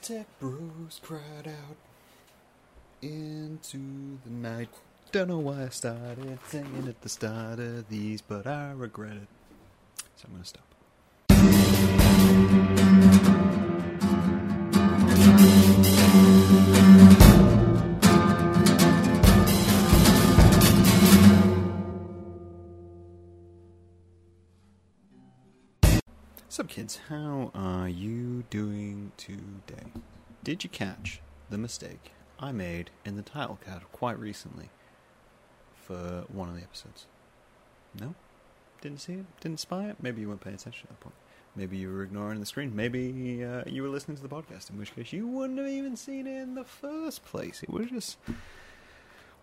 Tech bros cried out into the night. Don't know why I started singing at the start of these, but I regret it. So I'm going to stop. Sup, kids? How are you doing today? Did you catch the mistake I made in the title card quite recently for one of the episodes? No? Didn't see it? Didn't spy it? Maybe you weren't paying attention at that point. Maybe you were ignoring the screen. Maybe uh, you were listening to the podcast, in which case you wouldn't have even seen it in the first place. It was just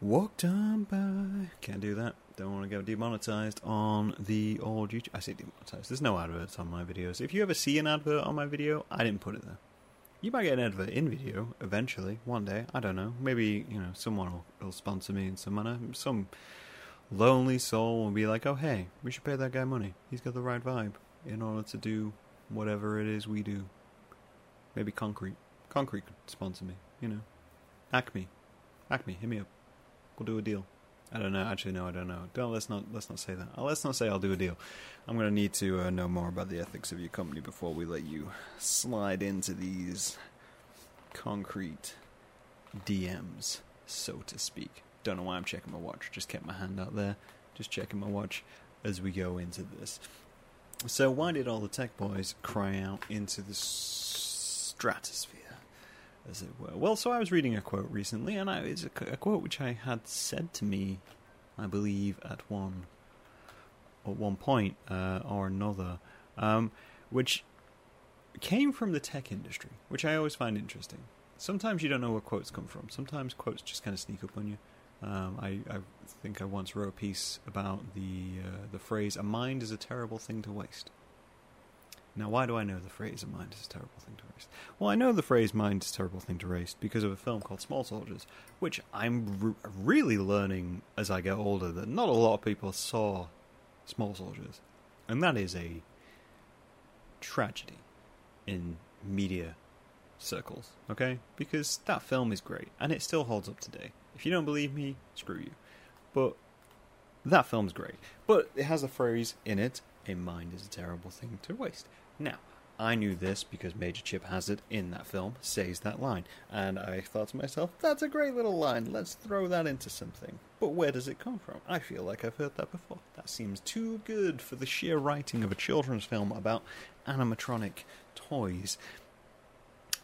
walked on by. Can't do that. Don't want to get demonetized on the old YouTube. I say demonetized. There's no adverts on my videos. If you ever see an advert on my video, I didn't put it there. You might get an advert in video eventually, one day. I don't know. Maybe you know someone will, will sponsor me in some manner. Some lonely soul will be like, "Oh, hey, we should pay that guy money. He's got the right vibe in order to do whatever it is we do." Maybe concrete. Concrete could sponsor me. You know, Acme. Acme, hit me up. We'll do a deal. I don't know. Actually, no, I don't know. Don't let's not let's not say that. Uh, let's not say I'll do a deal. I'm going to need to uh, know more about the ethics of your company before we let you slide into these concrete DMs, so to speak. Don't know why I'm checking my watch. Just kept my hand out there, just checking my watch as we go into this. So, why did all the tech boys cry out into the stratosphere? As it were. Well, so I was reading a quote recently, and I, it's a, a, quote which I had said to me, I believe, at one at one point uh, or another, um, which came from the tech industry, which I always find interesting. Sometimes you don't know where quotes come from. Sometimes quotes just kind of sneak up on you. Um, I, I, think I once wrote a piece about the uh, the phrase "a mind is a terrible thing to waste." Now, why do I know the phrase "a mind is a terrible thing to waste"? Well, I know the phrase "mind is a terrible thing to waste" because of a film called Small Soldiers, which I'm really learning as I get older that not a lot of people saw Small Soldiers, and that is a tragedy in media circles. Okay, because that film is great and it still holds up today. If you don't believe me, screw you. But that film's great. But it has a phrase in it: "A mind is a terrible thing to waste." Now, I knew this because Major Chip Hazard in that film says that line, and I thought to myself, that's a great little line, let's throw that into something. But where does it come from? I feel like I've heard that before. That seems too good for the sheer writing of a children's film about animatronic toys.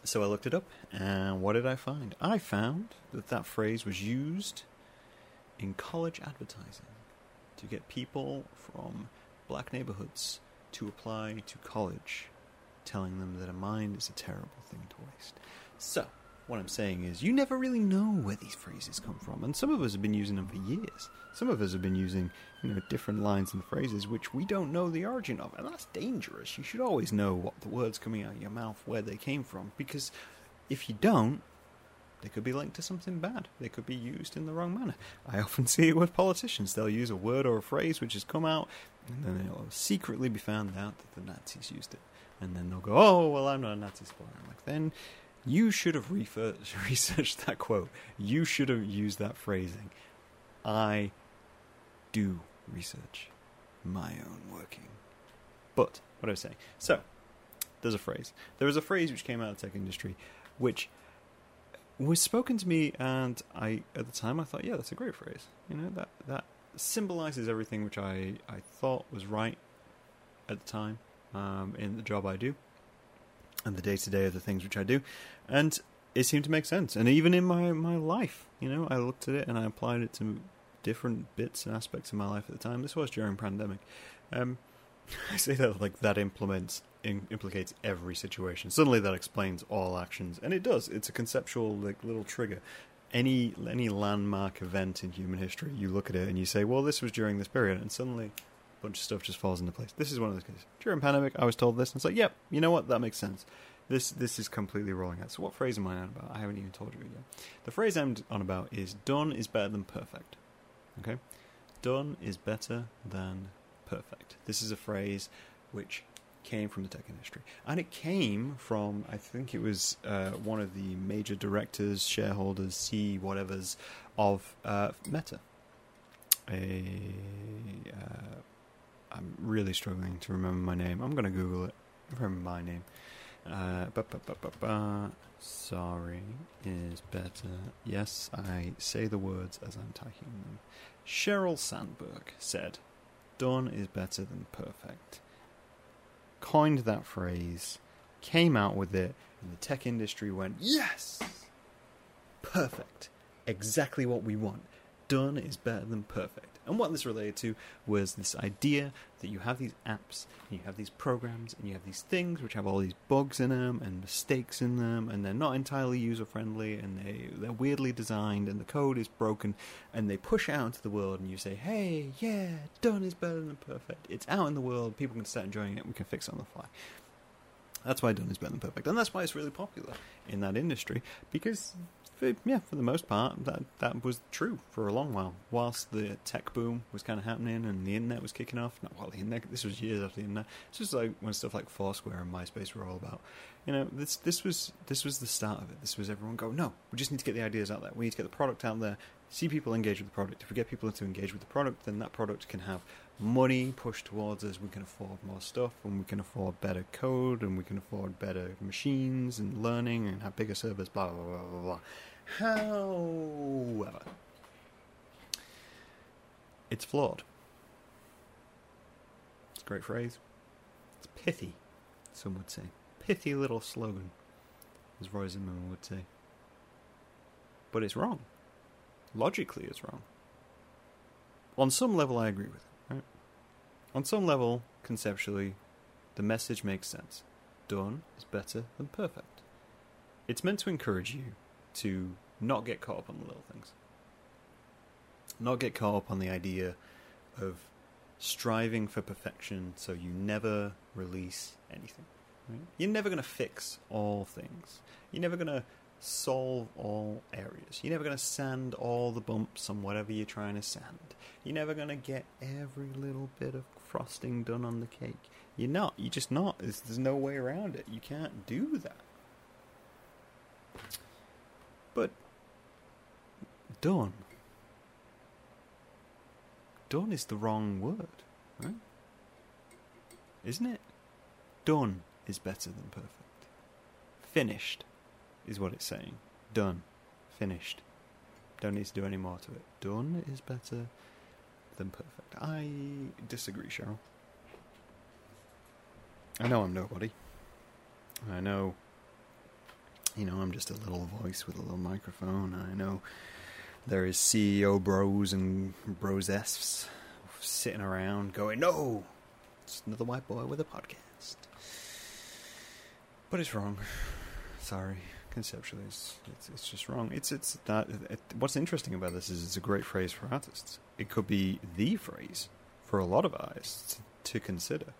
So I looked it up, and what did I find? I found that that phrase was used in college advertising to get people from black neighborhoods to apply to college, telling them that a mind is a terrible thing to waste. So, what I'm saying is, you never really know where these phrases come from, and some of us have been using them for years. Some of us have been using, you know, different lines and phrases which we don't know the origin of, and that's dangerous. You should always know what the words coming out of your mouth, where they came from, because if you don't, they could be linked to something bad. They could be used in the wrong manner. I often see it with politicians. They'll use a word or a phrase which has come out, and then it'll secretly be found out that the Nazis used it. And then they'll go, oh, well, I'm not a Nazi supporter. I'm like, then you should have researched that quote. You should have used that phrasing. I do research my own working. But, what I was saying. So, there's a phrase. There was a phrase which came out of the tech industry which was spoken to me, and I at the time I thought, yeah, that's a great phrase. You know that that symbolizes everything which I I thought was right at the time um, in the job I do, and the day to day of the things which I do, and it seemed to make sense. And even in my my life, you know, I looked at it and I applied it to different bits and aspects of my life at the time. This was during pandemic. Um, I say that like that implements in, implicates every situation. Suddenly, that explains all actions, and it does. It's a conceptual like little trigger. Any any landmark event in human history, you look at it and you say, "Well, this was during this period," and suddenly a bunch of stuff just falls into place. This is one of those cases. During pandemic, I was told this, and it's like, "Yep, you know what? That makes sense." This this is completely rolling out. So, what phrase am I on about? I haven't even told you yet. The phrase I'm on about is "done is better than perfect." Okay, done is better than perfect. This is a phrase which came from the tech industry, and it came from I think it was uh, one of the major directors, shareholders, C whatever's of uh, Meta. A, uh, I'm really struggling to remember my name. I'm going to Google it. Remember my name. Uh. Sorry is better. Yes, I say the words as I'm typing them. Sheryl Sandberg said, Done is better than perfect. Coined that phrase, came out with it, and the tech industry went, Yes! Perfect. Exactly what we want. Done is better than perfect. And what this related to was this idea that you have these apps, and you have these programs, and you have these things which have all these bugs in them and mistakes in them, and they're not entirely user friendly, and they they're weirdly designed, and the code is broken, and they push out into the world, and you say, "Hey, yeah, done is better than perfect. It's out in the world. People can start enjoying it. We can fix it on the fly." That's why done is better than perfect, and that's why it's really popular in that industry because for, yeah, for the most part, that that was true for a long while. Whilst the tech boom was kind of happening and the internet was kicking off. Not well, the internet. This was years after the internet. It's just like when stuff like Foursquare and MySpace were all about. You know, this this was this was the start of it. This was everyone go, no, we just need to get the ideas out there. We need to get the product out there. See people engage with the product. If we get people to engage with the product, then that product can have money pushed towards us. We can afford more stuff, and we can afford better code, and we can afford better machines and learning, and have bigger servers. Blah blah blah blah blah. However, it's flawed. It's a great phrase. It's pithy, some would say. Pithy little slogan, as Roy Zimmerman would say. But it's wrong. Logically, it's wrong. On some level, I agree with it. Right? On some level, conceptually, the message makes sense. Done is better than perfect. It's meant to encourage you to not get caught up on the little things. Not get caught up on the idea of striving for perfection so you never release anything. Right? You're never going to fix all things. You're never going to solve all areas. You're never going to sand all the bumps on whatever you're trying to sand. You're never going to get every little bit of frosting done on the cake. You're not. You're just not. There's, there's no way around it. You can't do that. But done. Done is the wrong word, right? Isn't it? Done is better than perfect. Finished is what it's saying. Done. Finished. Don't need to do any more to it. Done is better than perfect. I disagree, Sheryl. I know I'm nobody. I know you know, I'm just a little voice with a little microphone. I know there is CEO bros and brosesses sitting around going, no, it's another white boy with a podcast. But it's wrong. Sorry. Conceptually, it's, it's, it's just wrong. It's it's not. It, what's interesting about this is it's a great phrase for artists. It could be the phrase for a lot of artists to consider,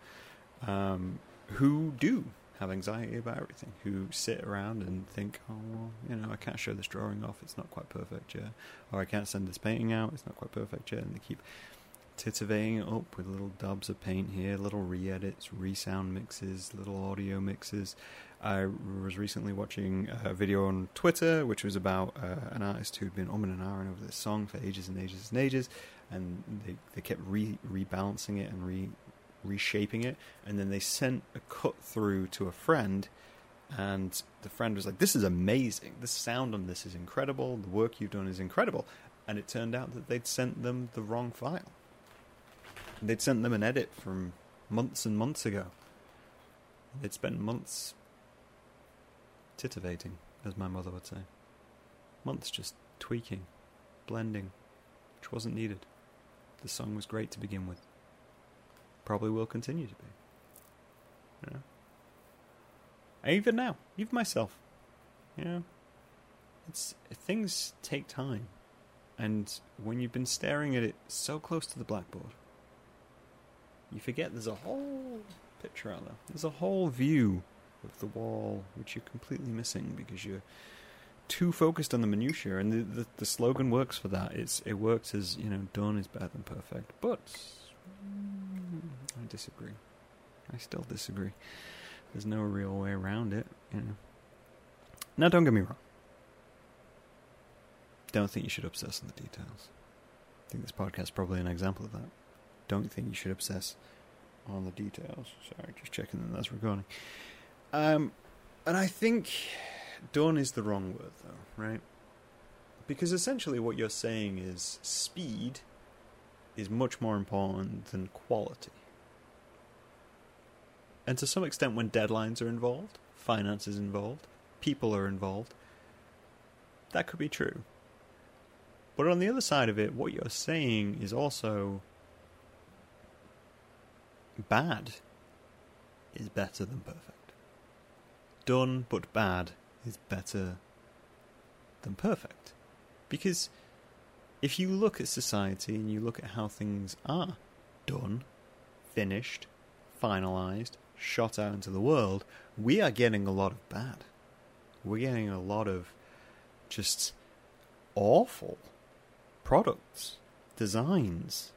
um, who do have anxiety about everything, who sit around and think, oh, well, you know, I can't show this drawing off, it's not quite perfect yet, or I can't send this painting out, it's not quite perfect yet, and they keep titivating it up with little dabs of paint here, little re-edits, re-sound mixes, little audio mixes. I was recently watching a video on Twitter, which was about uh, an artist who'd been umming and ahhing over this song for ages and ages and ages, and they, they kept re rebalancing it and re reshaping it, and then they sent a cut through to a friend, and the friend was like, "This is amazing. The sound on this is incredible. The work you've done is incredible." And it turned out that they'd sent them the wrong file. They'd sent them an edit from months and months ago. They'd spent months titivating, as my mother would say. Months just tweaking, blending, which wasn't needed. The song was great to begin with probably will continue to be. You know? Even now, even myself, you know, it's things take time, and when you've been staring at it so close to the blackboard, you forget there's a whole picture out there. There's a whole view of the wall which you're completely missing because you're too focused on the minutiae. And the, the, the slogan works for that. It's it works as you know, done is better than perfect, but disagree. I still disagree. There's no real way around it. You know. Now, don't get me wrong. Don't think you should obsess on the details. I think this podcast is probably an example of that. Don't think you should obsess on the details. Sorry, just checking that that's recording. Um, and I think done is the wrong word, though, right? Because essentially what you're saying is speed is much more important than quality. And to some extent, when deadlines are involved, finance is involved, people are involved, that could be true. But on the other side of it, what you're saying is also bad is better than perfect. Done but bad is better than perfect. Because if you look at society and you look at how things are done, finished, finalized, shot out into the world, we are getting a lot of bad. We're getting a lot of just awful products, designs,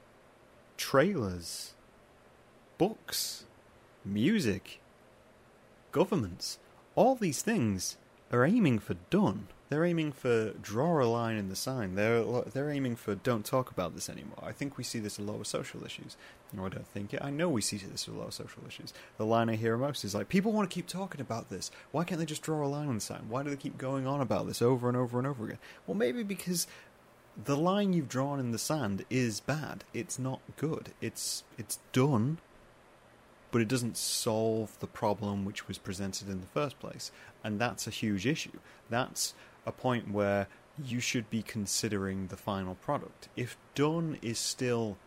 trailers, books, music, governments. All these things are aiming for done. They're aiming for draw a line in the sign. They're they're aiming for don't talk about this anymore. I think we see this a lot with social issues. No, I don't think it. I know we see this with a lot of social issues. The line I hear most is like, people want to keep talking about this. Why can't they just draw a line on the sign? Why do they keep going on about this over and over and over again? Well, maybe because the line you've drawn in the sand is bad. It's not good. It's it's done, but it doesn't solve the problem which was presented in the first place, and that's a huge issue. That's a point where you should be considering the final product. If done is still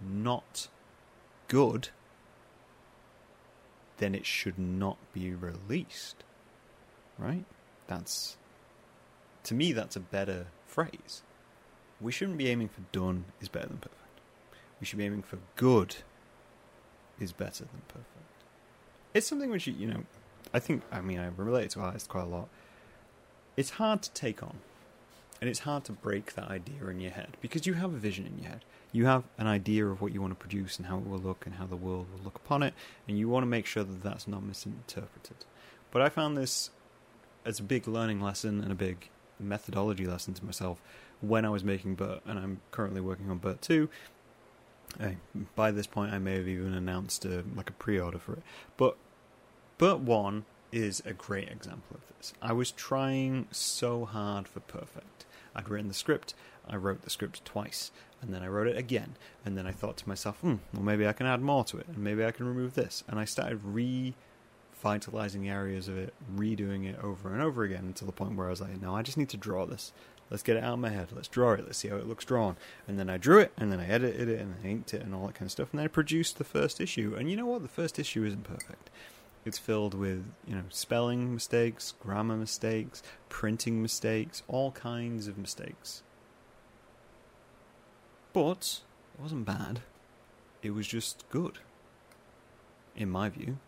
not good, then it should not be released. Right? That's to me that's a better phrase. We shouldn't be aiming for done is better than perfect. We should be aiming for good is better than perfect. It's something which you know I think I mean I relate to artists quite a lot it's hard to take on. And it's hard to break that idea in your head because you have a vision in your head. You have an idea of what you want to produce and how it will look and how the world will look upon it, and you want to make sure that that's not misinterpreted. But I found this as a big learning lesson and a big methodology lesson to myself when I was making Bert, and I'm currently working on Bert 2. Uh, by this point, I may have even announced a, like a pre-order for it. But Bert 1 is a great example of this. I was trying so hard for perfect. I'd written the script, I wrote the script twice, and then I wrote it again, and then I thought to myself, hmm, well, maybe I can add more to it, and maybe I can remove this. And I started revitalizing areas of it, redoing it over and over again until the point where I was like, no, I just need to draw this. Let's get it out of my head. Let's draw it. Let's see how it looks drawn. And then I drew it, and then I edited it, and I inked it, and all that kind of stuff. And then I produced the first issue. And you know what? The first issue isn't perfect. It's filled with, you know, spelling mistakes, grammar mistakes, printing mistakes, all kinds of mistakes. But it wasn't bad. It was just good. In my view.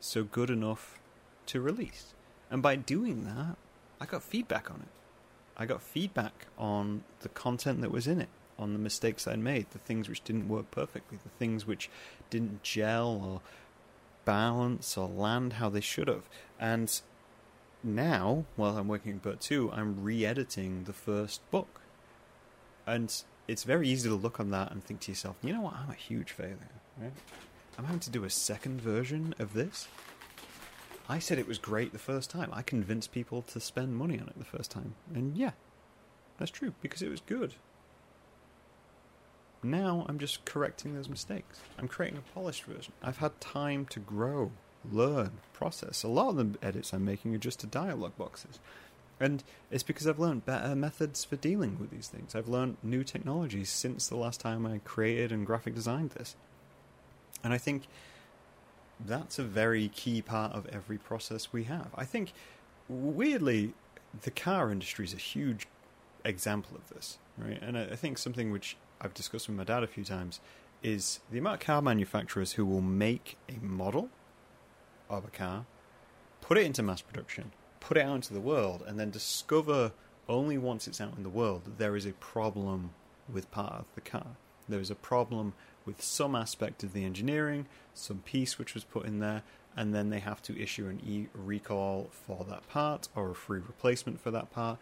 So good enough to release. And by doing that, I got feedback on it. I got feedback on the content that was in it, on the mistakes I'd made, the things which didn't work perfectly, the things which didn't gel or balance or land how they should have. And now, while I'm working on Bert 2, I'm re editing the first book. And it's very easy to look on that and think to yourself, you know what, I'm a huge failure, right? I'm having to do a second version of this. I said it was great the first time. I convinced people to spend money on it the first time. And yeah, that's true, because it was good. Now I'm just correcting those mistakes. I'm creating a polished version. I've had time to grow, learn, process. A lot of the edits I'm making are just to dialogue boxes. And it's because I've learned better methods for dealing with these things. I've learned new technologies since the last time I created and graphic designed this. And I think that's a very key part of every process we have. I think, weirdly, the car industry is a huge example of this, right? And I think something which I've discussed with my dad a few times is the amount of car manufacturers who will make a model of a car, put it into mass production, put it out into the world, and then discover only once it's out in the world that there is a problem with part of the car. There is a problem with some aspect of the engineering, some piece which was put in there, and then they have to issue an e recall for that part or a free replacement for that part.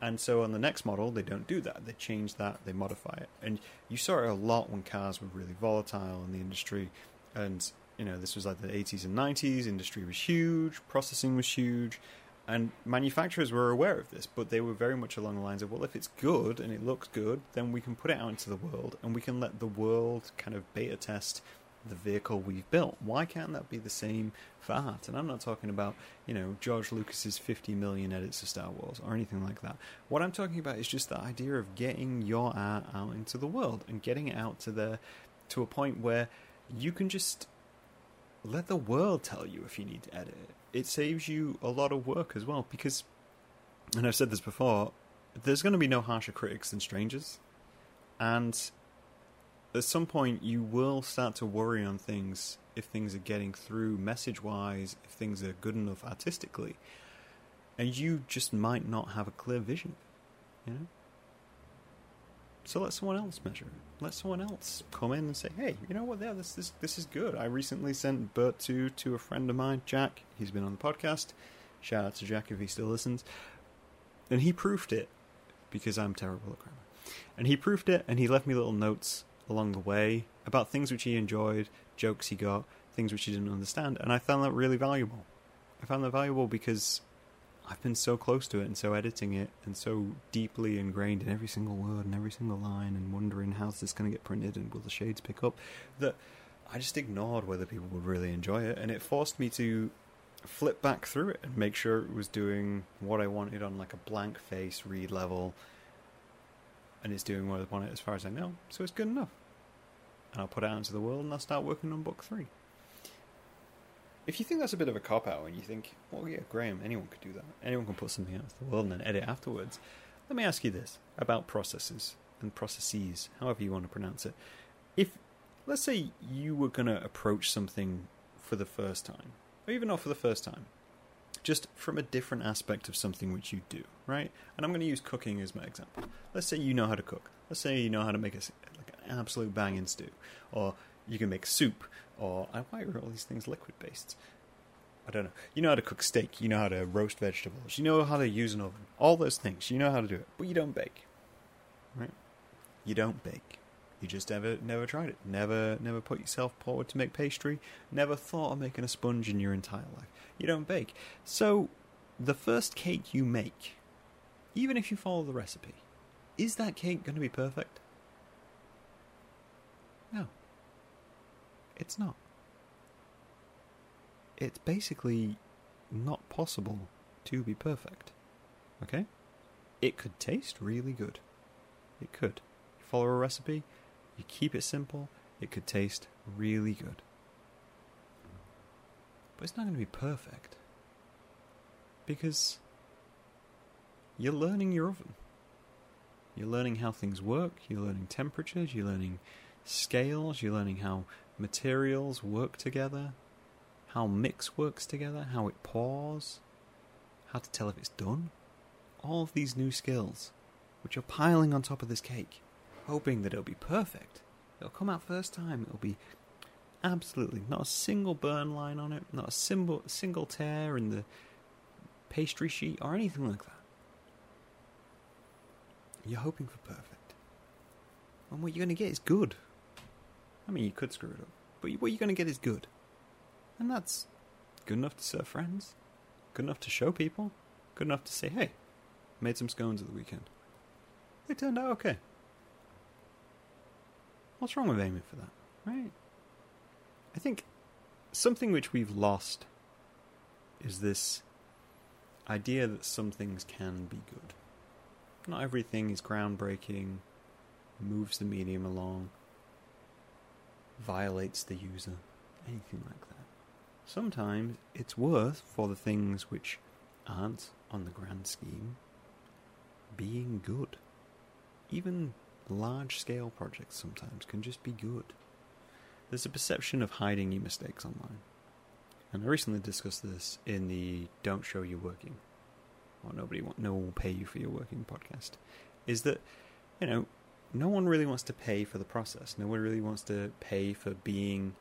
And so on the next model, they don't do that. They change that, they modify it. And you saw it a lot when cars were really volatile in the industry. And, you know, this was like the 80s and 90s. Industry was huge, processing was huge. And manufacturers were aware of this, but they were very much along the lines of, well, if it's good and it looks good, then we can put it out into the world and we can let the world kind of beta test the vehicle we've built. Why can't that be the same for art? And I'm not talking about, you know, George Lucas's 50 million edits of Star Wars or anything like that. What I'm talking about is just the idea of getting your art out into the world and getting it out to the to a point where you can just let the world tell you if you need to edit it it saves you a lot of work as well because, and I've said this before, there's going to be no harsher critics than strangers, and at some point you will start to worry on things if things are getting through message wise, if things are good enough artistically, and you just might not have a clear vision, you know. So let someone else measure. Let someone else come in and say, "Hey, you know what? Yeah, this this this is good." I recently sent Bert to to a friend of mine, Jack. He's been on the podcast. Shout out to Jack if he still listens. And he proofed it because I'm terrible at grammar. And he proofed it, and he left me little notes along the way about things which he enjoyed, jokes he got, things which he didn't understand, and I found that really valuable. I found that valuable because I've been so close to it and so editing it and so deeply ingrained in every single word and every single line and wondering how's this is going to get printed and will the shades pick up that I just ignored whether people would really enjoy it. And it forced me to flip back through it and make sure it was doing what I wanted on like a blank face read level. And it's doing what I wanted as far as I know so it's good enough. And I'll put it out into the world and I'll start working on book three if you think that's a bit of a cop out and you think, well, yeah, Graham, anyone could do that. Anyone can put something out into the world and then edit afterwards. Let me ask you this about processes and processes, however you want to pronounce it. If, let's say, you were going to approach something for the first time, or even not for the first time, just from a different aspect of something which you do, right? And I'm going to use cooking as my example. Let's say you know how to cook. Let's say you know how to make a, like an absolute banging stew, or you can make soup, or why are all these things liquid based? I don't know. You know how to cook steak. You know how to roast vegetables. You know how to use an oven. All those things. You know how to do it, but you don't bake, right? You don't bake. You just never never tried it. Never never put yourself forward to make pastry. Never thought of making a sponge in your entire life. You don't bake. So the first cake you make, even if you follow the recipe, is that cake going to be perfect? No. It's not. It's basically not possible to be perfect. Okay? It could taste really good. It could. You follow a recipe, you keep it simple, it could taste really good. But it's not going to be perfect. Because you're learning your oven. You're learning how things work, you're learning temperatures, you're learning scales, you're learning how materials work together, how mix works together, how it pours, how to tell if it's done. All of these new skills, which you're piling on top of this cake, hoping that it'll be perfect. It'll come out first time, it'll be absolutely not a single burn line on it, not a single, single tear in the pastry sheet, or anything like that. You're hoping for perfect. And what you're going to get is good. I mean, you could screw it up, but what you're going to get is good. And that's good enough to serve friends, good enough to show people, good enough to say, hey, made some scones at the weekend. They turned out okay. What's wrong with aiming for that, right? I think something which we've lost is this idea that some things can be good. Not everything is groundbreaking, moves the medium along violates the user, anything like that. Sometimes it's worth for the things which aren't on the grand scheme being good. Even large scale projects sometimes can just be good. There's a perception of hiding your mistakes online. And I recently discussed this in the Don't Show You Working, or Nobody want, No one will pay you for your working podcast. Is that, you know, no one really wants to pay for the process. No one really wants to pay for being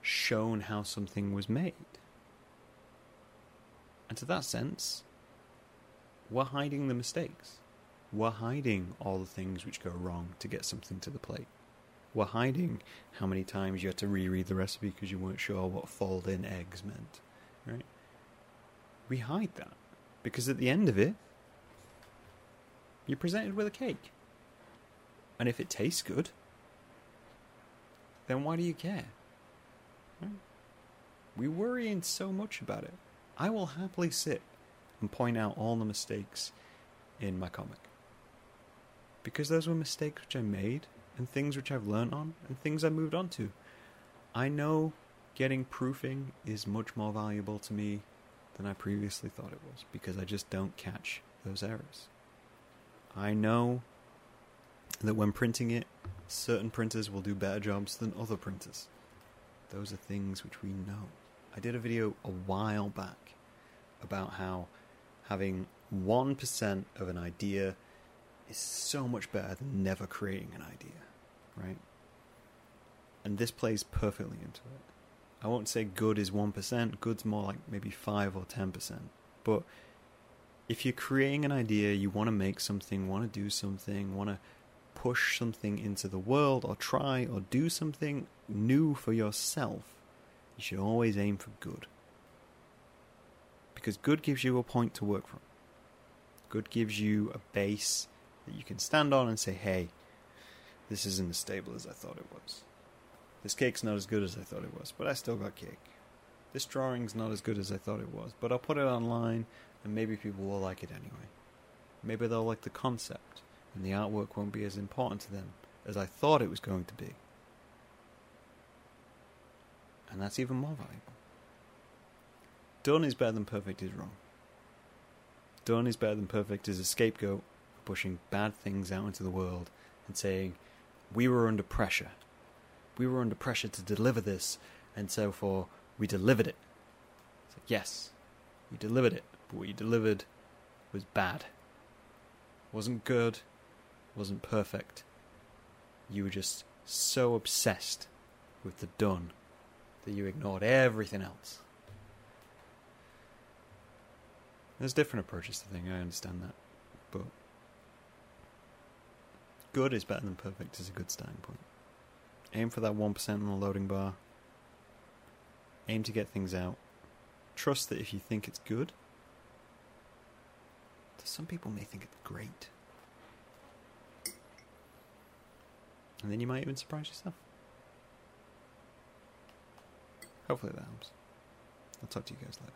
shown how something was made. And to that sense, we're hiding the mistakes. We're hiding all the things which go wrong to get something to the plate. We're hiding how many times you had to reread the recipe because you weren't sure what fold in eggs meant. Right? We hide that. Because at the end of it, you're presented with a cake. And if it tastes good, then why do you care? Right? We worry so much about it. I will happily sit and point out all the mistakes in my comic. Because those were mistakes which I made, and things which I've learned on, and things I moved on to. I know getting proofing is much more valuable to me than I previously thought it was, because I just don't catch those errors. I know that when printing it, certain printers will do better jobs than other printers. Those are things which we know. I did a video a while back about how having 1% of an idea is so much better than never creating an idea, right? And this plays perfectly into it. I won't say good is 1%, good's more like maybe 5 or 10%. But if you're creating an idea, you want to make something, want to do something, want to push something into the world or try or do something new for yourself, you should always aim for good. Because good gives you a point to work from. Good gives you a base that you can stand on and say, hey, this isn't as stable as I thought it was. This cake's not as good as I thought it was, but I still got cake. This drawing's not as good as I thought it was, but I'll put it online and maybe people will like it anyway. Maybe they'll like the concept and the artwork won't be as important to them as I thought it was going to be. And that's even more valuable. Done is better than perfect is wrong. Done is better than perfect is a scapegoat for pushing bad things out into the world and saying, We were under pressure. We were under pressure to deliver this, and so for we delivered it. Yes, you delivered it, but what you delivered was bad. Wasn't good, wasn't perfect. You were just so obsessed with the done that you ignored everything else. There's different approaches to things, I understand that. But good is better than perfect is a good starting point. Aim for that 1% on the loading bar. Aim to get things out. Trust that if you think it's good, some people may think it's great. And then you might even surprise yourself. Hopefully that helps. I'll talk to you guys later.